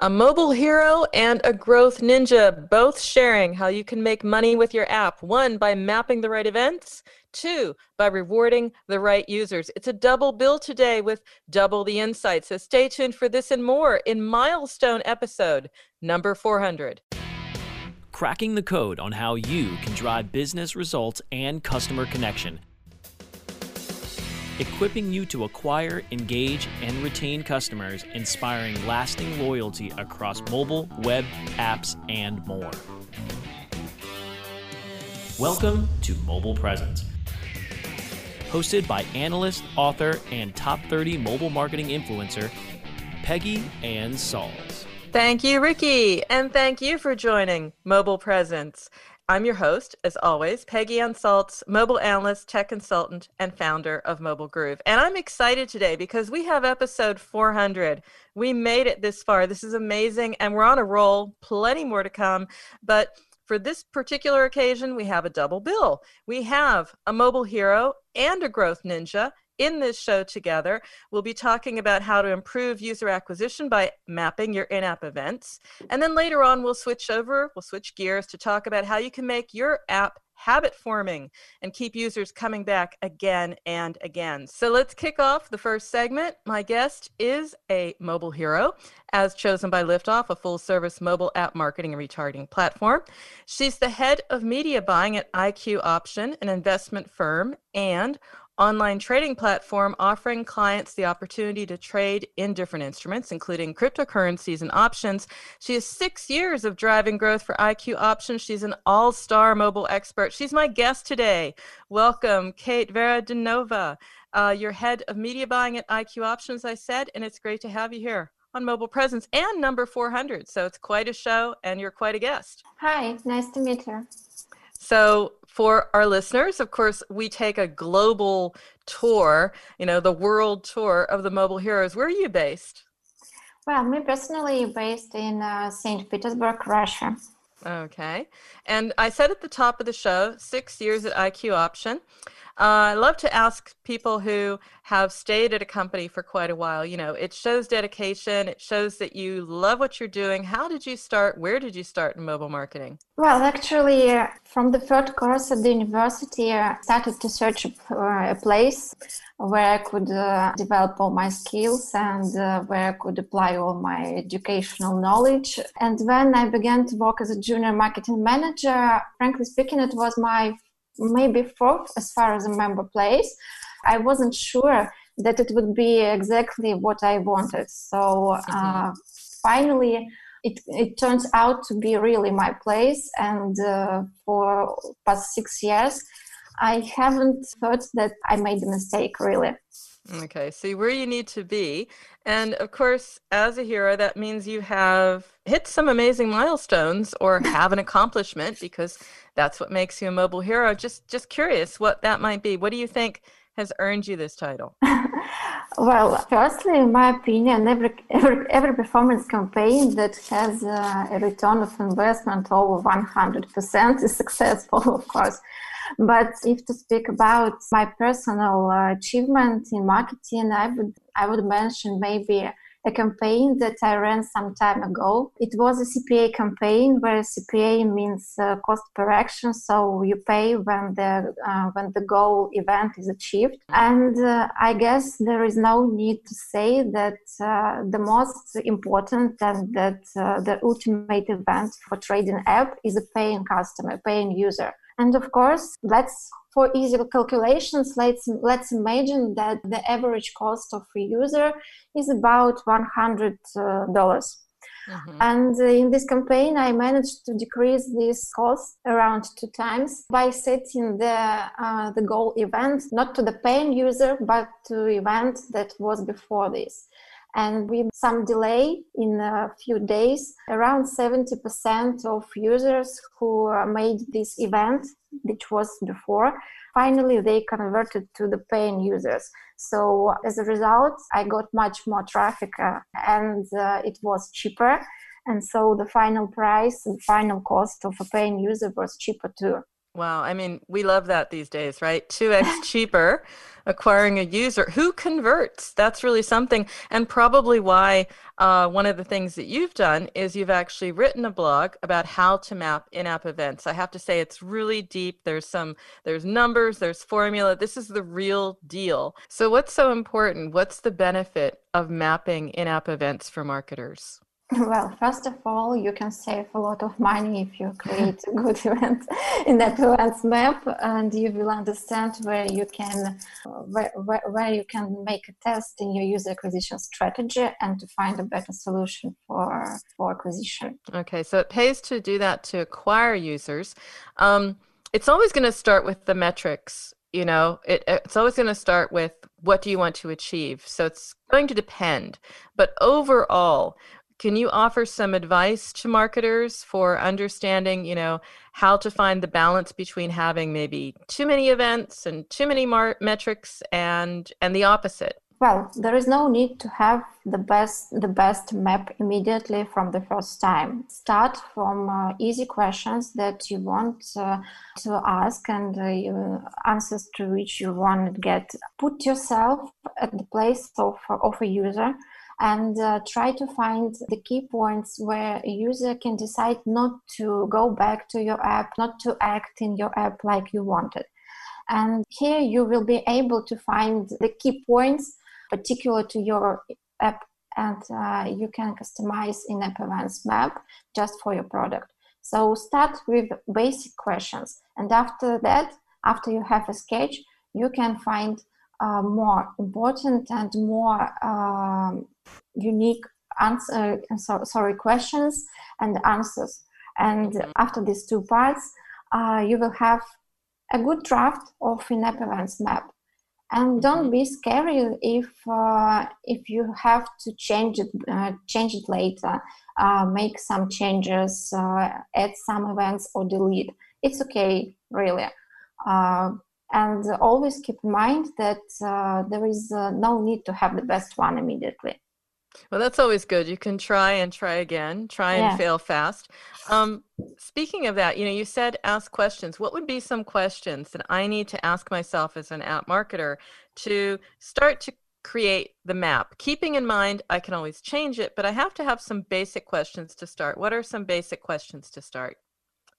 A mobile hero and a growth ninja, both sharing how you can make money with your app. One, by mapping the right events. Two, by rewarding the right users. It's a double bill today with double the insight. So stay tuned for this and more in milestone episode number 400. Cracking the code on how you can drive business results and customer connection equipping you to acquire, engage, and retain customers, inspiring lasting loyalty across mobile, web, apps, and more. Welcome to Mobile Presence. Hosted by analyst, author, and top 30 mobile marketing influencer, Peggy Anne Salz. Thank you, Ricky, and thank you for joining Mobile Presence. I'm your host, as always, Peggy Anne Salz, mobile analyst, tech consultant, and founder of Mobile Groove. And I'm excited today because we have episode 400. We made it this far. This is amazing, and we're on a roll. Plenty more to come. But for this particular occasion, we have a double bill. We have a mobile hero and a growth ninja in this show together. We'll be talking about how to improve user acquisition by mapping your in app events. And then later on, we'll switch over, we'll switch gears to talk about how you can make your app habit forming and keep users coming back again and again. So let's kick off the first segment. My guest is a mobile hero, as chosen by Liftoff, a full service mobile app marketing and retargeting platform. She's the head of media buying at IQ Option, an investment firm, and online trading platform offering clients the opportunity to trade in different instruments, including cryptocurrencies and options. She has six years of driving growth for IQ Options. She's an all star mobile expert. She's my guest today. Welcome, Kate Varadinova. Uh, you're head of media buying at IQ Options, I said, and it's great to have you here on Mobile Presence and number 400. So it's quite a show, and you're quite a guest. Hi, nice to meet you. So, for our listeners, of course, we take a global tour, you know, the world tour of the Mobile Heroes. Where are you based? Well, me personally, based in uh, St. Petersburg, Russia. Okay. And I said at the top of the show, six years at IQ Option. Uh, I love to ask people who have stayed at a company for quite a while. You know, it shows dedication, it shows that you love what you're doing. How did you start? Where did you start in mobile marketing? Well, actually, uh, from the third course at the university, I started to search for a place where I could uh, develop all my skills and uh, where I could apply all my educational knowledge. And when I began to work as a junior marketing manager, frankly speaking, it was my maybe fourth as far as a member place. I wasn't sure that it would be exactly what I wanted. So uh, mm-hmm. finally, it, it turns out to be really my place. And uh, for past six years, I haven't thought that I made a mistake really. Okay, see where you need to be. And of course, as a hero, that means you have hit some amazing milestones or have an accomplishment because that's what makes you a mobile hero. Just just curious what that might be. What do you think has earned you this title? well, firstly, in my opinion, every, every, every performance campaign that has uh, a return of investment over 100% is successful, of course. But if to speak about my personal uh, achievement in marketing, I would I would mention maybe a campaign that I ran some time ago. It was a CPA campaign where CPA means uh, cost per action, so you pay when the uh, when the goal event is achieved. And uh, I guess there is no need to say that uh, the most important and that uh, the ultimate event for trading app is a paying customer, paying user. And of course, let's for easy calculations, let's let's imagine that the average cost of a user is about one hundred uh, dollars. Mm-hmm. And uh, in this campaign, I managed to decrease this cost around two times by setting the uh, the goal event not to the paying user, but to event that was before this. And with some delay in a few days, around 70% of users who made this event, which was before, finally they converted to the paying users. So as a result, I got much more traffic uh, and uh, it was cheaper. And so the final price, the final cost of a paying user was cheaper too. Wow. I mean, we love that these days, right? 2x cheaper acquiring a user who converts. That's really something. And probably why uh, one of the things that you've done is you've actually written a blog about how to map in-app events. I have to say it's really deep. There's some, there's numbers, there's formula. This is the real deal. So what's so important? What's the benefit of mapping in-app events for marketers? Well, first of all, you can save a lot of money if you create a good event in that events map, and you will understand where you can where, where, where you can make a test in your user acquisition strategy and to find a better solution for for acquisition. Okay, so it pays to do that to acquire users. Um, it's always going to start with the metrics you know it, it's always going to start with what do you want to achieve so it's going to depend but overall can you offer some advice to marketers for understanding, you know, how to find the balance between having maybe too many events and too many mar- metrics and and the opposite? Well, there is no need to have the best the best map immediately from the first time. Start from uh, easy questions that you want uh, to ask and uh, answers to which you want to get. Put yourself at the place of of a user and uh, try to find the key points where a user can decide not to go back to your app, not to act in your app like you wanted. And here you will be able to find the key points particular to your app and uh, you can customize in-app events map just for your product. So start with basic questions and after that, after you have a sketch, you can find uh, more important and more um, unique answer, so, sorry, questions and answers. And mm-hmm. after these two parts, uh, you will have a good draft of in-app events map. And don't mm-hmm. be scary if uh, if you have to change it uh, change it later, uh, make some changes, uh, add some events or delete. It's okay, really. Uh, and always keep in mind that uh, there is no need to have the best one immediately. Well, that's always good. You can try and try again, try and yeah. fail fast. Um, speaking of that, you know, you said ask questions. What would be some questions that I need to ask myself as an app marketer to start to create the map? Keeping in mind, I can always change it, but I have to have some basic questions to start. What are some basic questions to start?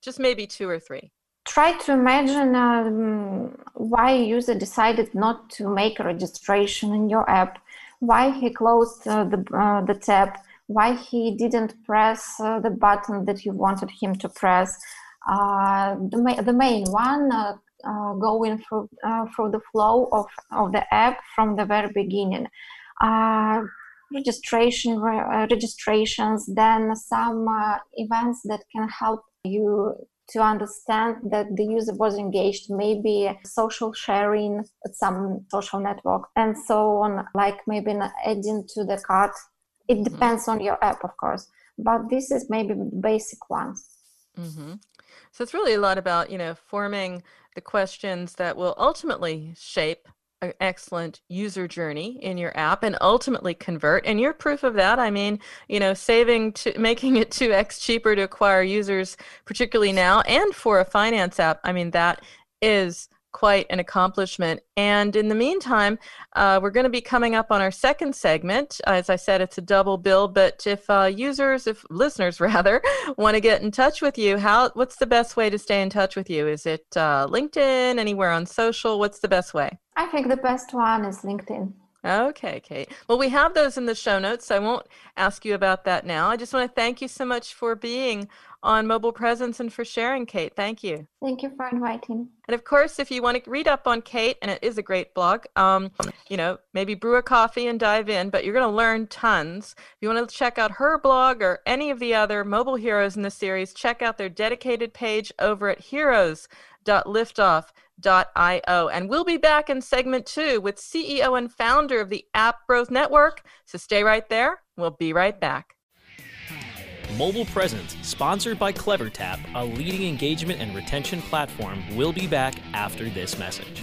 Just maybe two or three. Try to imagine um, why a user decided not to make a registration in your app why he closed uh, the, uh, the tab, why he didn't press uh, the button that you wanted him to press. the, ma- the main one going through, through the flow of, of the app from the very beginning registration uh, registrations then some uh, events that can help you to understand that the user was engaged, maybe social sharing at some social network, and so on, like maybe adding to the cart. It mm-hmm. depends mm-hmm. on your app, of course, but this is maybe basic ones. Mm-hmm. So it's really a lot about, you know, forming the questions that will ultimately shape an excellent user journey in your app and ultimately convert and you're proof of that i mean you know saving to making it 2x cheaper to acquire users particularly now and for a finance app i mean that is quite an accomplishment. And in the meantime, uh, we're going to be coming up on our second segment. As I said, it's a double bill. But if uh, users, if listeners rather, want to get in touch with you, how? What's the best way to stay in touch with you? Is it uh, LinkedIn? Anywhere on social? What's the best way? I think the best one is LinkedIn. Okay, Kate. Well, we have those in the show notes, so I won't ask you about that now. I just want to thank you so much for being on Mobile Presence and for sharing, Kate. Thank you. Thank you for inviting. And of course, if you want to read up on Kate, and it is a great blog, um, you know, maybe brew a coffee and dive in, but you're going to learn tons. If you want to check out her blog or any of the other mobile heroes in the series, check out their dedicated page over at heroes.liftoff.io. And we'll be back in segment two with CEO and founder of the App Growth Network. So stay right there. We'll be right back. Mobile Presence, sponsored by CleverTap, a leading engagement and retention platform, will be back after this message.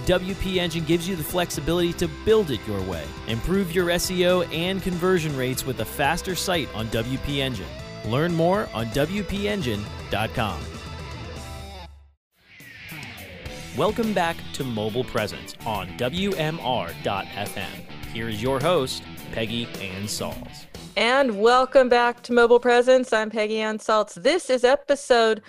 WP Engine gives you the flexibility to build it your way. Improve your SEO and conversion rates with a faster site on WP Engine. Learn more on WPEngine.com. Welcome back to Mobile Presence on WMR.FM. Here is your host, Peggy Anne Salz. And welcome back to Mobile Presence. I'm Peggy Anne Salz. This is episode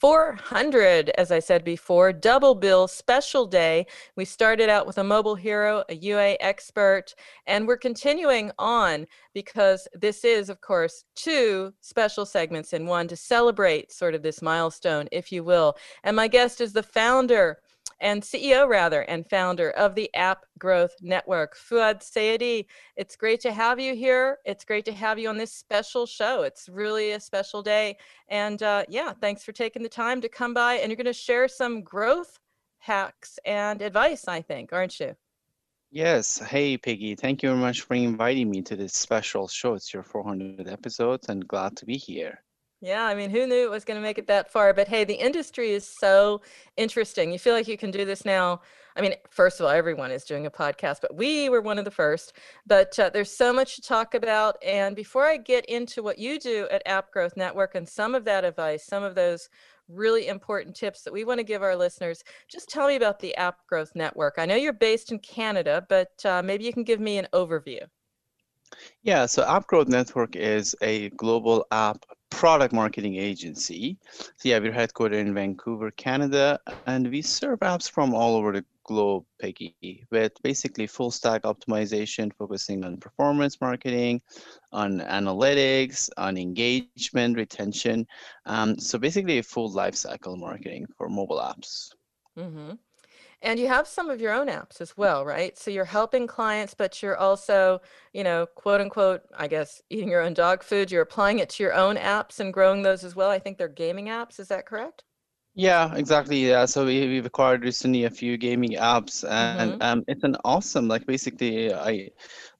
400, as I said before, double bill special day. We started out with a mobile hero, a UA expert, and we're continuing on because this is, of course, two special segments in one to celebrate sort of this milestone, if you will. And my guest is the founder and CEO, rather, and founder of the App Growth Network, Fouad Saeidi. It's great to have you here. It's great to have you on this special show. It's really a special day. And uh, yeah, thanks for taking the time to come by. And you're going to share some growth hacks and advice, I think, aren't you? Yes. Hey, Peggy. Thank you very much for inviting me to this special show. It's your 400 episodes, and glad to be here. Yeah, I mean, who knew it was going to make it that far? But hey, the industry is so interesting. You feel like you can do this now. I mean, first of all, everyone is doing a podcast, but we were one of the first. But uh, there's so much to talk about. And before I get into what you do at App Growth Network and some of that advice, some of those really important tips that we want to give our listeners, just tell me about the App Growth Network. I know you're based in Canada, but uh, maybe you can give me an overview. Yeah, so App Growth Network is a global app product marketing agency. So yeah, we're headquartered in Vancouver, Canada, and we serve apps from all over the globe, Peggy, with basically full stack optimization, focusing on performance marketing, on analytics, on engagement, retention. Um, so basically a full lifecycle marketing for mobile apps. Mm-hmm. And you have some of your own apps as well, right? So you're helping clients, but you're also, you know, quote unquote, I guess, eating your own dog food. You're applying it to your own apps and growing those as well. I think they're gaming apps. Is that correct? Yeah, exactly. Yeah, so we we've acquired recently a few gaming apps, and mm-hmm. um, it's an awesome, like basically, I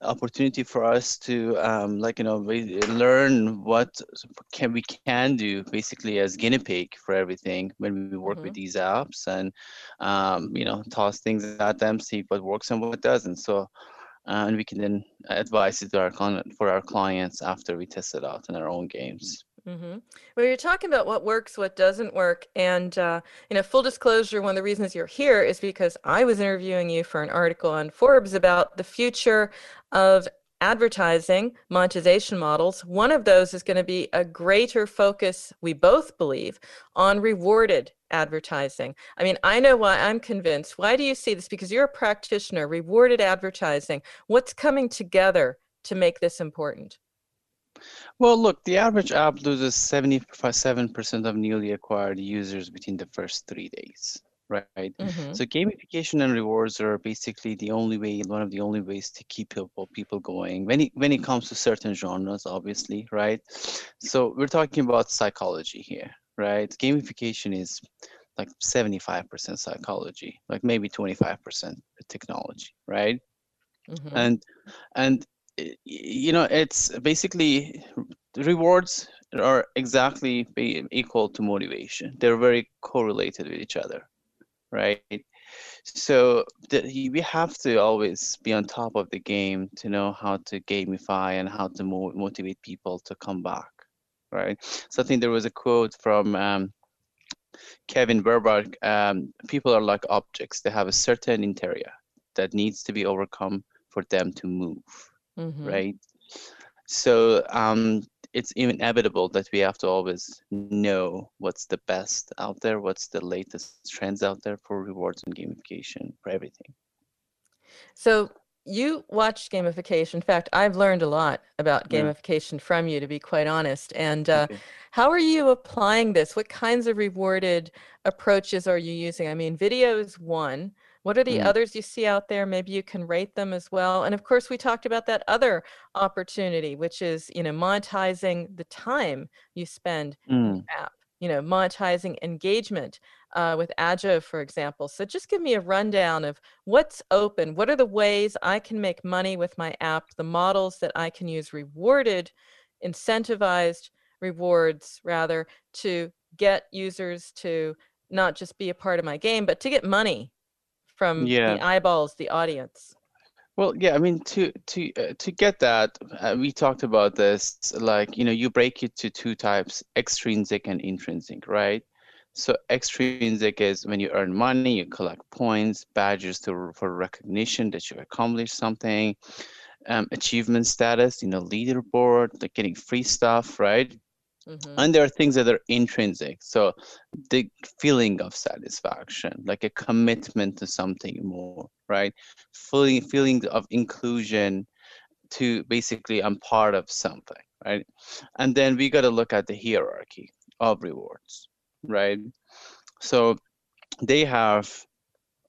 opportunity for us to um, like you know learn what can we can do basically as guinea pig for everything when we work mm-hmm. with these apps and um, you know toss things at them see what works and what doesn't so uh, and we can then advise it to our for our clients after we test it out in our own games Mm-hmm. Well, you're talking about what works, what doesn't work, and uh, you know, full disclosure. One of the reasons you're here is because I was interviewing you for an article on Forbes about the future of advertising monetization models. One of those is going to be a greater focus, we both believe, on rewarded advertising. I mean, I know why I'm convinced. Why do you see this? Because you're a practitioner, rewarded advertising. What's coming together to make this important? Well, look, the average app loses 77% of newly acquired users within the first three days, right? Mm-hmm. So gamification and rewards are basically the only way, one of the only ways to keep people people going when it when it comes to certain genres, obviously, right? So we're talking about psychology here, right? Gamification is like 75% psychology, like maybe 25% technology, right? Mm-hmm. And and you know it's basically rewards are exactly equal to motivation. They're very correlated with each other right? So we have to always be on top of the game to know how to gamify and how to mo- motivate people to come back right? So i think there was a quote from um, kevin werbach um, people are like objects. They have a certain interior that needs to be overcome for them to move, mm-hmm. right? So um, it's inevitable that we have to always know what's the best out there, what's the latest trends out there for rewards and gamification for everything. So you watched gamification. In fact, I've learned a lot about gamification yeah. from you, to be quite honest. And uh, okay. how are you applying this? What kinds of rewarded approaches are you using? I mean, video is one. What are the mm. others you see out there? Maybe you can rate them as well. And of course, we talked about that other opportunity, which is you know monetizing the time you spend mm. in the app. You know, monetizing engagement uh, with adjoe, for example. So just give me a rundown of what's open. What are the ways I can make money with my app? The models that I can use rewarded, incentivized rewards rather to get users to not just be a part of my game, but to get money from yeah. the eyeballs, the audience. Well, yeah, I mean to to uh, to get that, uh, we talked about this. Like you know, you break it to two types: extrinsic and intrinsic, right? So extrinsic is when you earn money, you collect points, badges to for recognition that you've accomplished something, um, achievement status, you know, leaderboard, like getting free stuff, right? Mm-hmm. And there are things that are intrinsic. So the feeling of satisfaction, like a commitment to something more, right? Feeling feeling of inclusion to basically I'm part of something, right? And then we got to look at the hierarchy of rewards, right? So they have,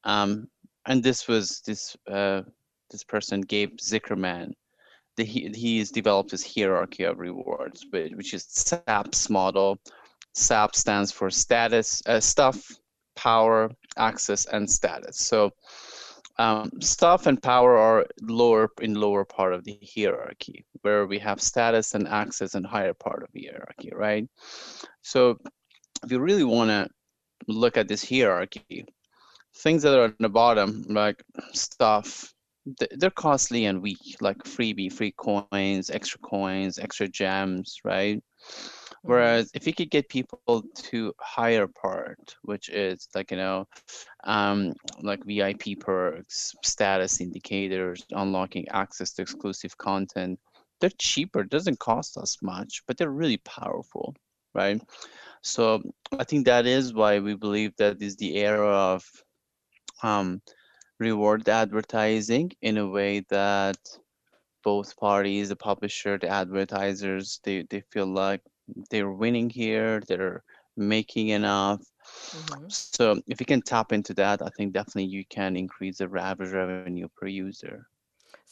um, and this was this uh, this person Gabe Zichermann the, he, he's developed this hierarchy of rewards, which is SAP's model. SAP stands for status, uh, stuff, power, access, and status. So um, stuff and power are lower in lower part of the hierarchy, where we have status and access in higher part of the hierarchy, right? So if you really want to look at this hierarchy, things that are at the bottom, like stuff, they're costly and weak, like freebie, free coins, extra coins, extra gems, right? Mm-hmm. Whereas if you could get people to higher part, which is like you know, um, like VIP perks, status indicators, unlocking access to exclusive content, they're cheaper. Doesn't cost us much, but they're really powerful, right? So I think that is why we believe that is the era of um, reward advertising in a way that both parties, the publisher, the advertisers, they, they feel like they're winning here, they're making enough. Mm-hmm. So if you can tap into that, I think definitely you can increase the average revenue per user.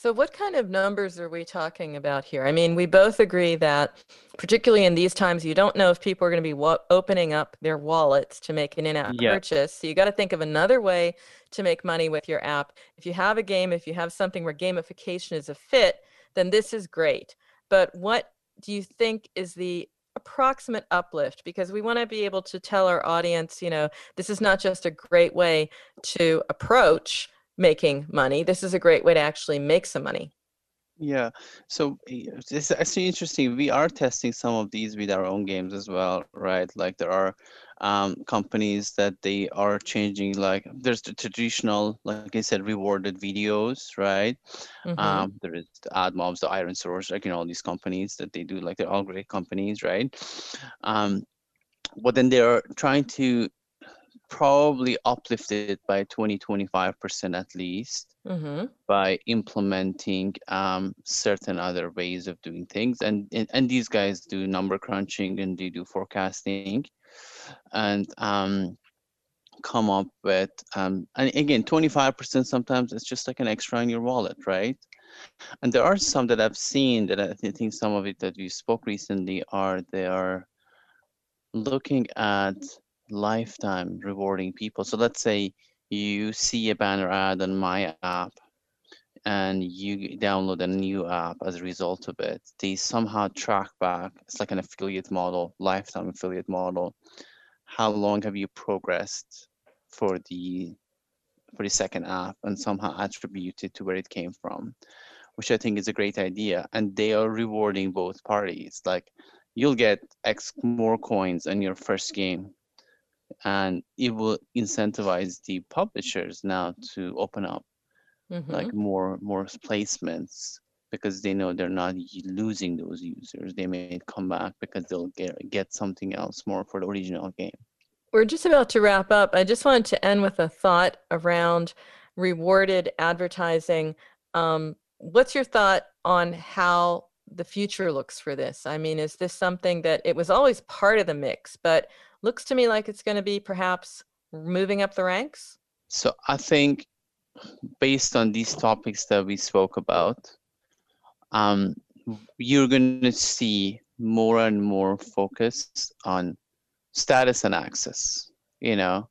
So, what kind of numbers are we talking about here? I mean, we both agree that, particularly in these times, you don't know if people are going to be wa- opening up their wallets to make an in app yeah. purchase. So, you got to think of another way to make money with your app. If you have a game, if you have something where gamification is a fit, then this is great. But what do you think is the approximate uplift because we want to be able to tell our audience you know this is not just a great way to approach making money. This is a great way to actually make some money. Yeah, so it's actually interesting. We are testing some of these with our own games as well, right? Like there are um, companies that they are changing. Like there's the traditional, like I said, rewarded videos, right? Mm-hmm. Um, there is the AdMobs, the ironSource, like you know all these companies that they do. Like they're all great companies, right? Um, but then they're trying to probably uplifted by 20 25% at least mm-hmm. by implementing um, certain other ways of doing things and, and, and these guys do number crunching and they do forecasting and um, come up with um, and again 25% sometimes it's just like an extra in your wallet right and there are some that i've seen that i think some of it that we spoke recently are they are looking at lifetime rewarding people. So let's say you see a banner ad on my app and you download a new app as a result of it. They somehow track back, it's like an affiliate model, lifetime affiliate model. How long have you progressed for the for the second app and somehow attribute it to where it came from, which I think is a great idea. And they are rewarding both parties. Like you'll get X more coins on your first game and it will incentivize the publishers now to open up mm-hmm. like more more placements because they know they're not losing those users. They may come back because they'll get get something else more for the original game. We're just about to wrap up. I just wanted to end with a thought around rewarded advertising. Um, what's your thought on how the future looks for this? I mean, is this something that it was always part of the mix, but looks to me like it's going to be perhaps moving up the ranks? So I think based on these topics that we spoke about, um, you're going to see more and more focus on status and access. You know,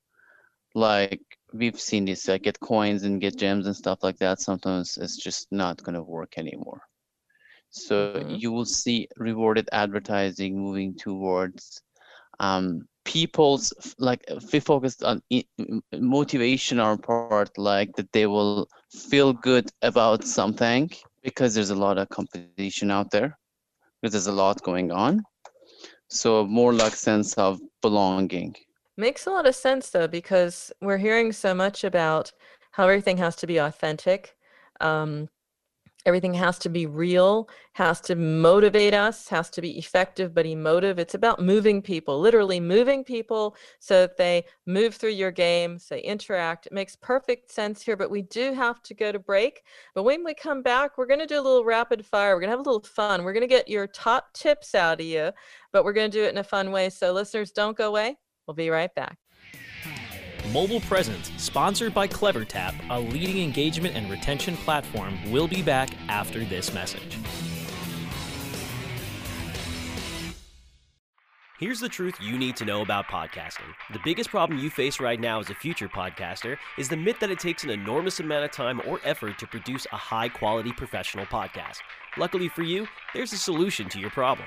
like we've seen this, like get coins and get gems and stuff like that. Sometimes it's just not going to work anymore. So mm-hmm. you will see rewarded advertising moving towards um, people's like if we focused on motivation or part like that they will feel good about something because there's a lot of competition out there because there's a lot going on. So more like sense of belonging. Makes a lot of sense though because we're hearing so much about how everything has to be authentic. Um, everything has to be real has to motivate us has to be effective but emotive. It's about moving people literally moving people so that they move through your game they interact. It makes perfect sense here but we do have to go to break. But when we come back we're going to do a little rapid fire. We're going to have a little fun. We're going to get your top tips out of you but we're going to do it in a fun way. So listeners don't go away. We'll be right back Mobile Presence, sponsored by CleverTap, a leading engagement and retention platform, will be back after this message. Here's the truth you need to know about podcasting. The biggest problem you face right now as a future podcaster is the myth that it takes an enormous amount of time or effort to produce a high quality professional podcast. Luckily for you, there's a solution to your problem.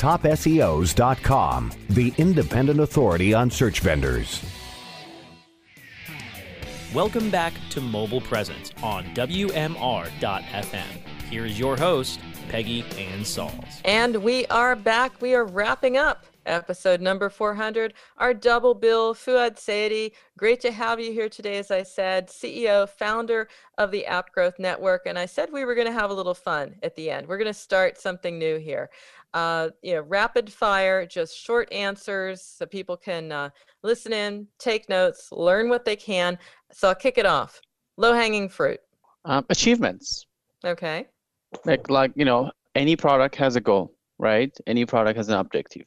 TopSEOs.com, the independent authority on search vendors. Welcome back to Mobile Presence on WMR.FM. Here is your host, Peggy Anne Salz. And we are back. We are wrapping up episode number 400. Our double bill, Fouad Saeidi. Great to have you here today, as I said, CEO, founder of the App Growth Network. And I said we were going to have a little fun at the end. We're going to start something new here. Uh, you know, rapid fire, just short answers so people can uh, listen in, take notes, learn what they can. So I'll kick it off. Low hanging fruit. Um, achievements. Okay. Like, like you know, any product has a goal, right? Any product has an objective.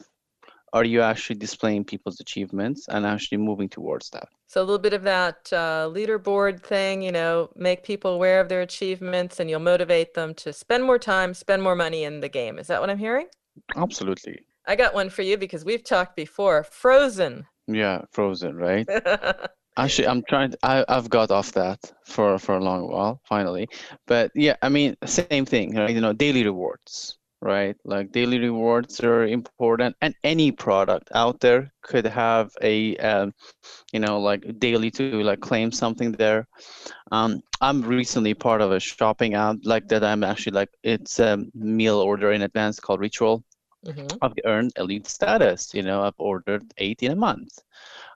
Are you actually displaying people's achievements and actually moving towards that? So a little bit of that uh, leaderboard thing, you know, make people aware of their achievements, and you'll motivate them to spend more time, spend more money in the game. Is that what I'm hearing? Absolutely. I got one for you because we've talked before. Frozen. Yeah, Frozen, right? Actually, I'm trying. To, I I've got off that for for a long while finally, but yeah, I mean, same thing, right? You know, daily rewards, right? Like daily rewards are important, and any product out there could have a, um, you know, like daily to like claim something there. Um, I'm recently part of a shopping app like that. I'm actually like it's a meal order in advance called Ritual, Mm-hmm. I've earned elite status. You know, I've ordered eight in a month,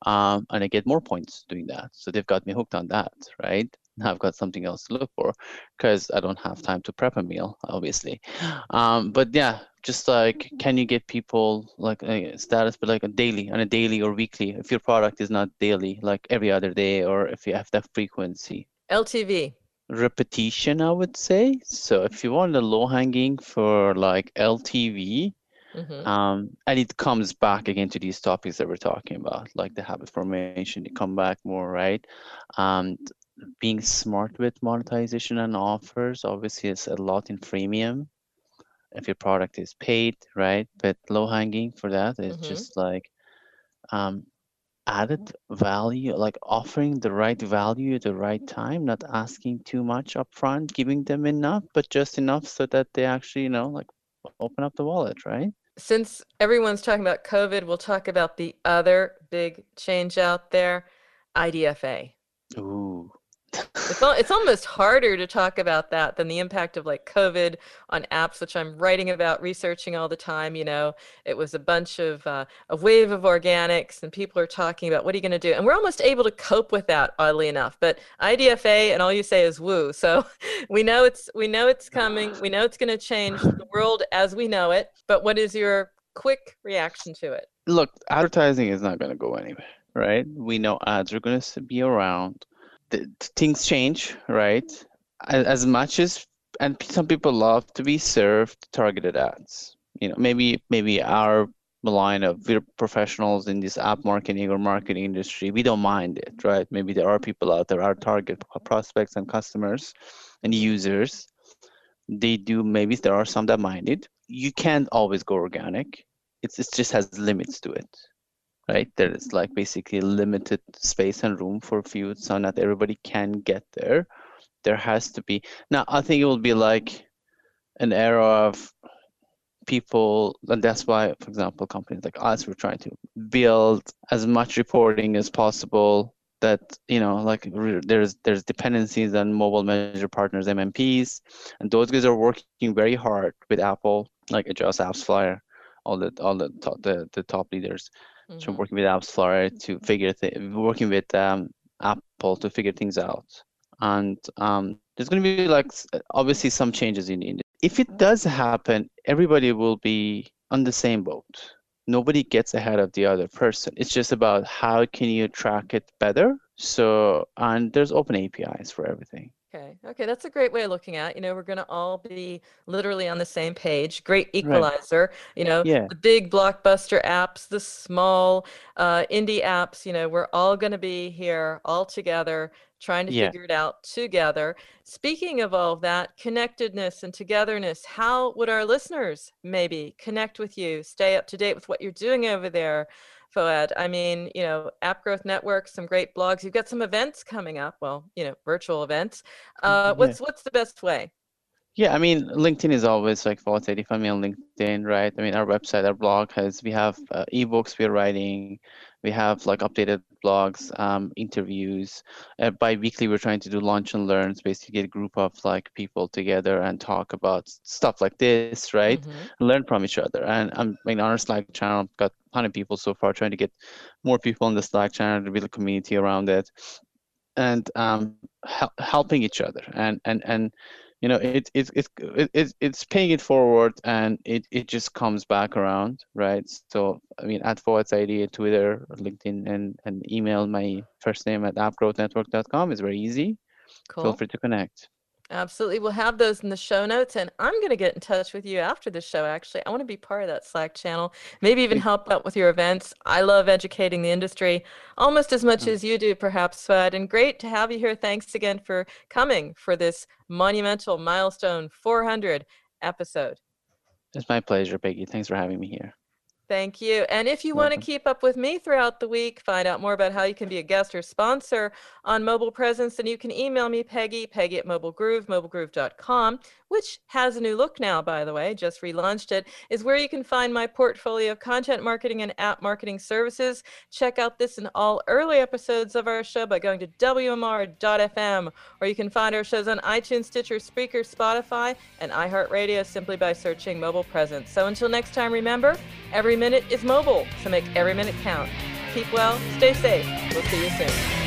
um, and I get more points doing that. So they've got me hooked on that, right? Now I've got something else to look for because I don't have time to prep a meal, obviously. Um, but yeah, just like can you get people like a status, but like a daily, on a daily or weekly, if your product is not daily, like every other day, or if you have that frequency. LTV repetition, I would say. So if you want the low hanging for like LTV, mm-hmm. um, and it comes back again to these topics that we're talking about, like the habit formation, you come back more, right? Um, being smart with monetization and offers, obviously, it's a lot in freemium. If your product is paid, right? But low hanging for that is mm-hmm. just like um, added value, like offering the right value at the right time, not asking too much upfront, giving them enough, but just enough so that they actually, you know, like open up the wallet, right? Since everyone's talking about COVID, we'll talk about the other big change out there IDFA. Ooh it's, all, it's almost harder to talk about that than the impact of like COVID on apps, which I'm writing about, researching all the time. You know, it was a bunch of uh, a wave of organics, and people are talking about what are you going to do, and we're almost able to cope with that, oddly enough. But IDFA, and all you say is woo. So we know it's we know it's coming. We know it's going to change the world as we know it. But what is your quick reaction to it? Look, advertising is not going to go anywhere, right? We know ads are going to be around things change, right? As much as and some people love to be served targeted ads. You know, maybe maybe our line of we're professionals in this app marketing or marketing industry. We don't mind it, right? Maybe there are people out there, our target prospects and customers and users. They do. Maybe there are some that mind it. You can't always go organic. It's it just has limits to it right? There is like basically limited space and room for few, so not everybody can get there. There has to be now. I think it will be like an era of people, and that's why, for example, companies like us, we're trying to build as much reporting as possible. That you know, like there's there's dependencies on mobile measure partners, MMPs, and those guys are working very hard with Apple, like Adjust AppsFlyer, all the all the top, the, the top leaders Mm-hmm. So working with AppsFlyer to figure th- working with um, Apple to figure things out. And um, there's going to be like obviously some changes in. If it does happen, everybody will be on the same boat. Nobody gets ahead of the other person. It's just about how can you track it better. So and there's open APIs for everything. Okay. Okay. That's a great way of looking at. You know, we're going to all be literally on the same page. Great equalizer. Right. You know, yeah. the big blockbuster apps, the small uh, indie apps. You know, we're all going to be here all together, trying to yeah. figure it out together. Speaking of all of that, connectedness and togetherness. How would our listeners maybe connect with you, stay up to date with what you're doing over there? Fouad. I mean, you know, App Growth Network, some great blogs. You've got some events coming up. Well, you know, virtual events. Uh, mm, what's yeah. what's the best way? Yeah, I mean, LinkedIn is always like Fouad If I'm on LinkedIn, right? I mean, our website, our blog has we have uh, ebooks we're writing, we have like updated blogs, um, interviews. Uh, bi-weekly, we're trying to do launch and learns, basically get a group of like people together and talk about stuff like this, right? Mm-hmm. Learn from each other. And I'm I mean, our Slack channel, got 100 people so far, trying to get more people on the Slack channel to build a community around it, and um, hel- helping each other. And and and you know, it, it, it, it, it's paying it forward and it, it just comes back around, right? So, I mean, at Fouad Saeidi, Twitter, LinkedIn, and, and email my first name at appgrowthnetwork.com is very easy. Cool. Feel free to connect. Absolutely. We'll have those in the show notes. And I'm going to get in touch with you after the show, actually. I want to be part of that Slack channel, maybe even help out with your events. I love educating the industry almost as much mm. as you do, perhaps, Fouad. And great to have you here. Thanks again for coming for this monumental milestone 400 episode. It's my pleasure, Peggy. Thanks for having me here. Thank you. And if you want to keep up with me throughout the week, find out more about how you can be a guest or sponsor on Mobile Presence, then you can email me, Peggy, Peggy at Mobile Groove, mobilegroove.com, which has a new look now, by the way, just relaunched it, is where you can find my portfolio of content marketing and app marketing services. Check out this and all early episodes of our show by going to WMR.fm, or you can find our shows on iTunes, Stitcher, Spreaker, Spotify, and iHeartRadio simply by searching Mobile Presence. So until next time, remember, minute is mobile, so make every minute count. Keep well, stay safe. We'll see you soon.